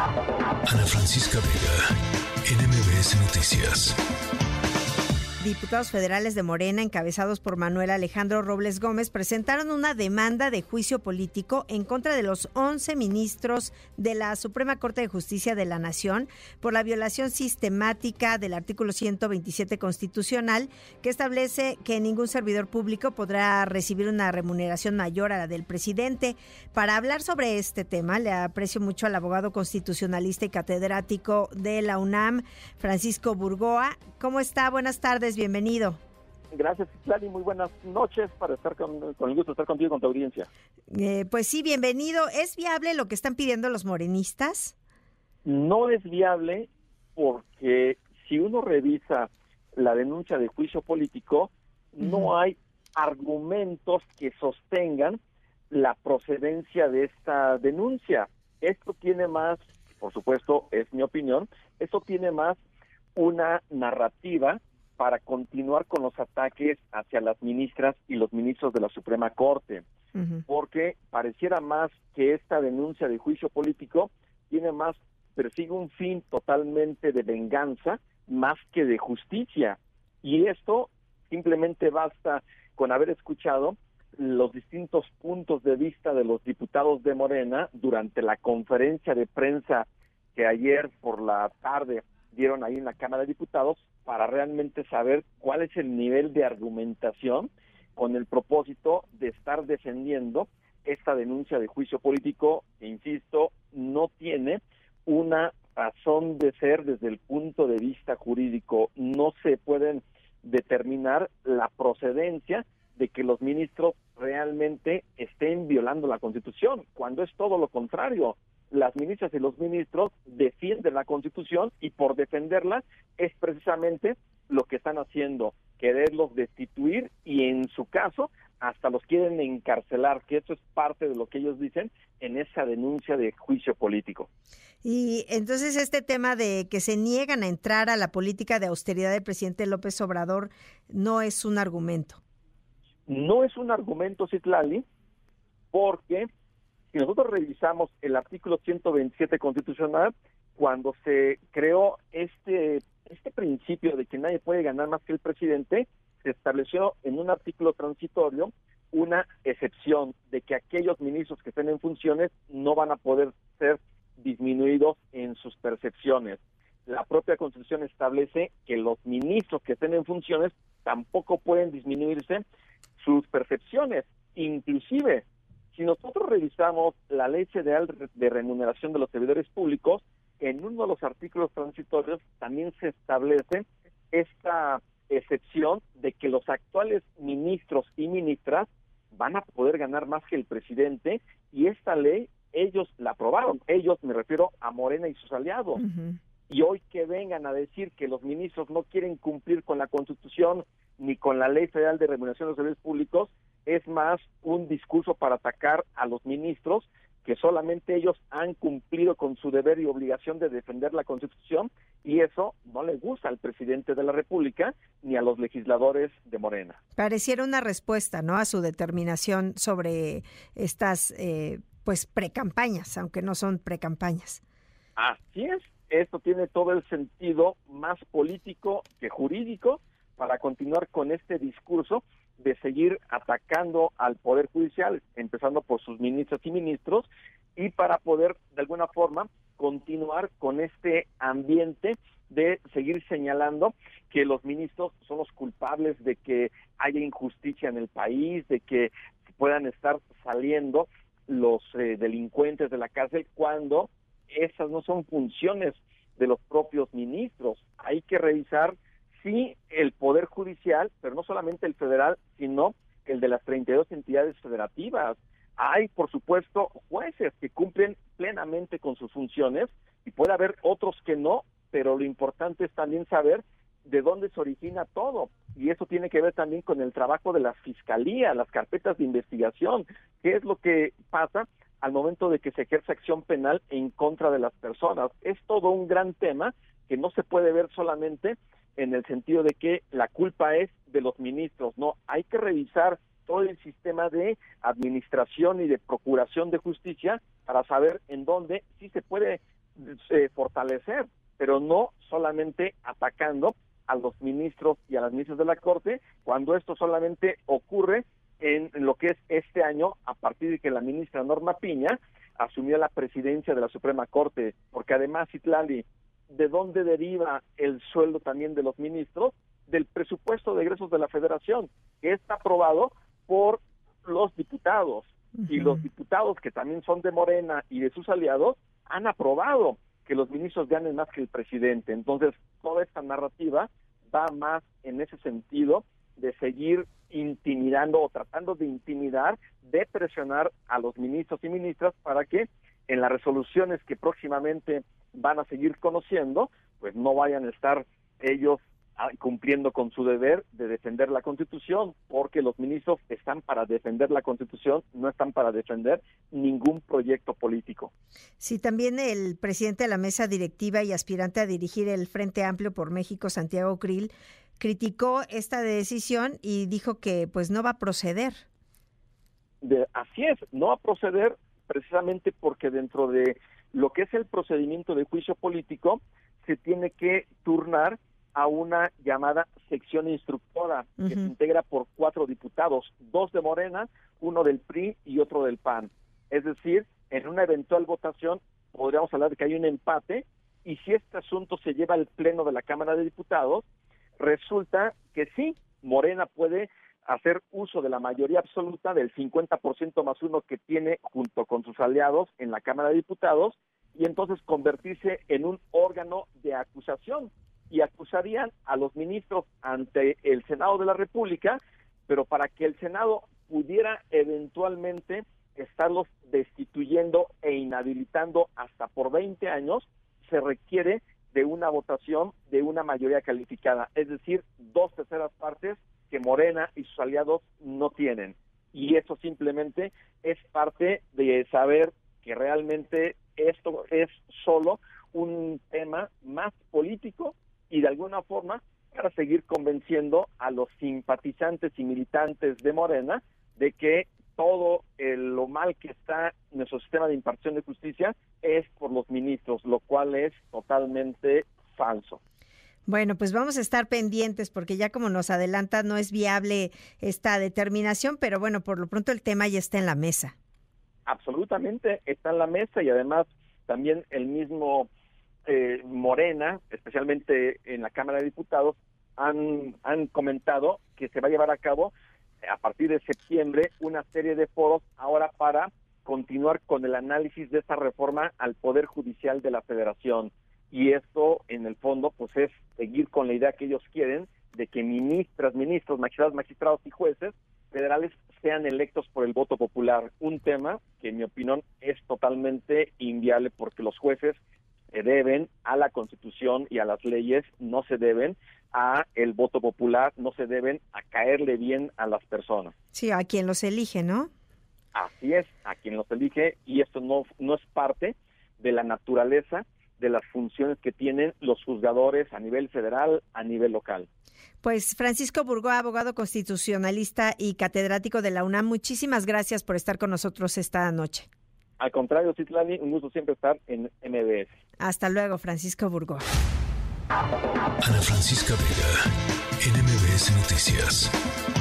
Ana Francisca Vega, NMBS Noticias. Diputados federales de Morena, encabezados por Manuel Alejandro Robles Gómez, presentaron una demanda de juicio político en contra de los 11 ministros de la Suprema Corte de Justicia de la Nación por la violación sistemática del artículo 127 constitucional que establece que ningún servidor público podrá recibir una remuneración mayor a la del presidente. Para hablar sobre este tema, le aprecio mucho al abogado constitucionalista y catedrático de la UNAM, Francisco Burgoa. ¿Cómo está? Buenas tardes bienvenido. Gracias, Lali. Muy buenas noches para estar con, el gusto de estar contigo y con tu audiencia. Eh, pues sí, bienvenido. ¿Es viable lo que están pidiendo los morenistas? No es viable porque si uno revisa la denuncia de juicio político, no hay argumentos que sostengan la procedencia de esta denuncia. Esto tiene más, por supuesto, es mi opinión, esto tiene más una narrativa para continuar con los ataques hacia las ministras y los ministros de la Suprema Corte, porque pareciera más que esta denuncia de juicio político tiene más, persigue un fin totalmente de venganza más que de justicia. Y esto simplemente basta con haber escuchado los distintos puntos de vista de los diputados de Morena durante la conferencia de prensa que ayer por la tarde dieron ahí en la Cámara de Diputados para realmente saber cuál es el nivel de argumentación con el propósito de estar defendiendo esta denuncia de juicio político insisto, no tiene una razón de ser desde el punto de vista jurídico. No se pueden determinar la procedencia de que los ministros realmente estén violando la Constitución, cuando es todo lo contrario las ministras y los ministros defienden la Constitución y por defenderla es precisamente lo que están haciendo, quererlos destituir y en su caso hasta los quieren encarcelar, que eso es parte de lo que ellos dicen en esa denuncia de juicio político. Y entonces este tema de que se niegan a entrar a la política de austeridad del presidente López Obrador no es un argumento. No es un argumento, Citlali, porque si nosotros revisamos el artículo 127 constitucional, cuando se creó este, este principio de que nadie puede ganar más que el presidente, se estableció en un artículo transitorio una excepción de que aquellos ministros que estén en funciones no van a poder ser disminuidos en sus percepciones. La propia Constitución establece que los ministros que estén en funciones tampoco pueden disminuirse sus percepciones. Inclusive si nosotros revisamos la ley federal de remuneración de los servidores públicos, en uno de los artículos transitorios también se establece esta excepción de que los actuales ministros y ministras van a poder ganar más que el presidente y esta ley ellos la aprobaron, ellos me refiero a Morena y sus aliados. Y hoy que vengan a decir que los ministros no quieren cumplir con la Constitución ni con la Ley Federal de Remuneración de los Servicios Públicos, es más un discurso para atacar a los ministros que solamente ellos han cumplido con su deber y obligación de defender la Constitución y eso no le gusta al presidente de la República ni a los legisladores de Morena. Pareciera una respuesta, ¿no? A su determinación sobre estas, eh, pues, precampañas, aunque no son precampañas. Así es. Esto tiene todo el sentido más político que jurídico para continuar con este discurso de seguir atacando al Poder Judicial, empezando por sus ministras y ministros, y para poder, de alguna forma, continuar con este ambiente de seguir señalando que los ministros son los culpables de que haya injusticia en el país, de que puedan estar saliendo los eh, delincuentes de la cárcel cuando esas no son funciones de los propios ministros. Hay que revisar sí el Poder Judicial, pero no solamente el federal, sino el de las 32 entidades federativas. Hay, por supuesto, jueces que cumplen plenamente con sus funciones y puede haber otros que no, pero lo importante es también saber de dónde se origina todo. Y eso tiene que ver también con el trabajo de la fiscalía, las carpetas de investigación, qué es lo que pasa al momento de que se ejerce acción penal en contra de las personas. Es todo un gran tema que no se puede ver solamente en el sentido de que la culpa es de los ministros, no, hay que revisar todo el sistema de administración y de procuración de justicia para saber en dónde sí se puede eh, fortalecer, pero no solamente atacando a los ministros y a las ministras de la Corte, cuando esto solamente ocurre en, lo que es este año, a partir de que la ministra Norma Piña asumió la presidencia de la Suprema Corte, porque además, Itlali, ¿de dónde deriva el sueldo también de los ministros? Del presupuesto de egresos de la Federación, que está aprobado por los diputados. Y los diputados, que también son de Morena y de sus aliados, han aprobado que los ministros ganen más que el presidente. Entonces, toda esta narrativa va más en ese sentido de seguir intimidando o tratando de intimidar, de presionar a los ministros y ministras para que en las resoluciones que próximamente van a seguir conociendo, pues no vayan a estar ellos ah, cumpliendo con su deber de defender la Constitución, porque los ministros están para defender la Constitución, no están para defender ningún proyecto político. Sí, también el presidente de la mesa directiva y aspirante a dirigir el Frente Amplio por México, Santiago Krill, criticó esta decisión y dijo que pues no va a proceder. De, así es, no va a proceder precisamente porque dentro de lo que es el procedimiento de juicio político se tiene que turnar a una llamada sección instructora que se integra por cuatro diputados, dos de Morena, uno del PRI y otro del PAN. Es decir, en una eventual votación podríamos hablar de que hay un empate y si este asunto se lleva al pleno de la Cámara de Diputados, resulta que sí, Morena puede hacer uso de la mayoría absoluta del 50% más uno que tiene junto con sus aliados en la Cámara de Diputados y entonces convertirse en un órgano de acusación. Y acusarían a los ministros ante el Senado de la República, pero para que el Senado pudiera eventualmente estarlos destituyendo e inhabilitando hasta por 20 años, se requiere de una votación de una mayoría calificada, es decir, dos terceras partes Morena y sus aliados no tienen. Y eso simplemente es parte de saber que realmente esto es solo un tema más político y de alguna forma para seguir convenciendo a los simpatizantes y militantes de Morena de que todo lo mal que está nuestro sistema de impartición de justicia es por los ministros, lo cual es totalmente falso. Bueno, pues vamos a estar pendientes porque ya como nos adelanta no es viable esta determinación, pero bueno, por lo pronto el tema ya está en la mesa. Absolutamente, está en la mesa y además también el mismo eh, Morena, especialmente en la Cámara de Diputados, han, han comentado que se va a llevar a cabo a partir de septiembre una serie de foros ahora para continuar con el análisis de esta reforma al Poder Judicial de la Federación. Y esto, en el fondo, pues es seguir con la idea que ellos quieren de que ministras, ministros, magistrados, magistrados y jueces federales sean electos por el voto popular. Un tema que, en mi opinión, es totalmente inviable porque los jueces se deben a la Constitución y a las leyes, no se deben a el voto popular, no se deben a caerle bien a las personas. Sí, a quien los elige, ¿no? Así es, a quien los elige y esto no, no es parte de la naturaleza de las funciones que tienen los juzgadores a nivel federal, a nivel local. Pues Francisco Burgó, abogado constitucionalista y catedrático de la UNAM, muchísimas gracias por estar con nosotros esta noche. Al contrario, Citlani, un gusto siempre estar en MBS. Hasta luego, Francisco Burgó. Ana Francisca Vega, NMBS Noticias.